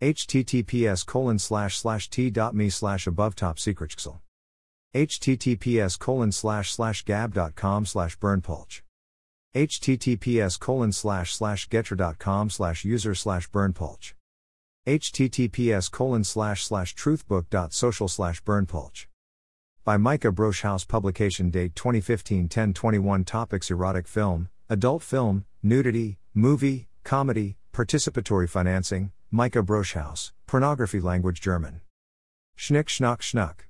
Https colon slash slash t.me slash above top secret https colon slash slash gab.com slash berndpulch https colon slash slash getter.com slash user slash berndpulch https colon slash slash truthbook.social slash berndpulch by Micah Broshhouse publication date 2015 10 21 topics erotic film adult film nudity movie comedy participatory financing Micah Broshhouse pornography language German Schnick schnack schnuck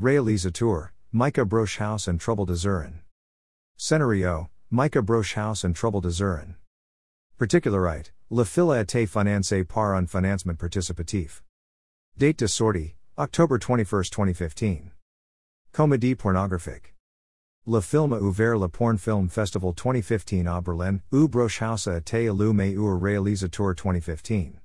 Realisator Micah Broshhouse and Trouble de Zuren Scenario Micah Broshhouse and Trouble de Zuren. Particularite, La fila été financée par un financement participatif. Date de sortie, October 21, 2015. Comédie pornographique. Le film a ouvert le Porn Film Festival 2015 à Berlin, où Broshhouse a été élu meilleur réalisateur 2015.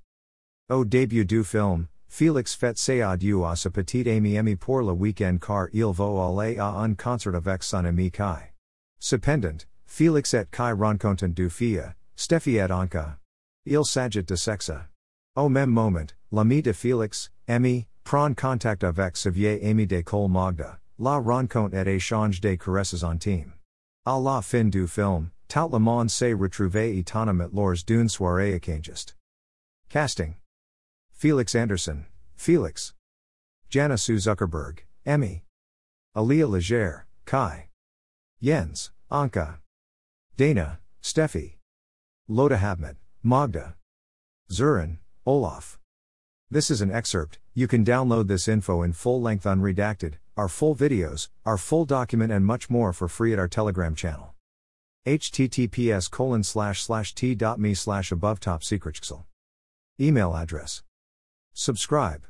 Au début du film, Félix fait ses adieux à sa petite amie Emmy pour le week-end car il va aller à un concert avec son ami Kai. Cependant, Felix et Kai rencontrent du fia, Steffi et Anka. Il s'agit de sexe. Au même moment, l'ami de Felix, Emmy, prend contact avec Xavier Amy de Cole Magda, la rencontre et échange des caresses en team. À la fin du film, tout le monde s'est retrouvé étonnamment lors d'une soirée échangiste. Casting Felix Anderson, Felix. Jana Sue Zuckerberg, Emmy. Alia Legere, Kai. Jens, Anka. Dana, Steffi. Loda Habmet, Magda. Zuren, Olaf. This is an excerpt, you can download this info in full length unredacted, our full videos, our full document and much more for free at our Telegram channel. https colon slash slash t.me slash above top secret Email address. Subscribe.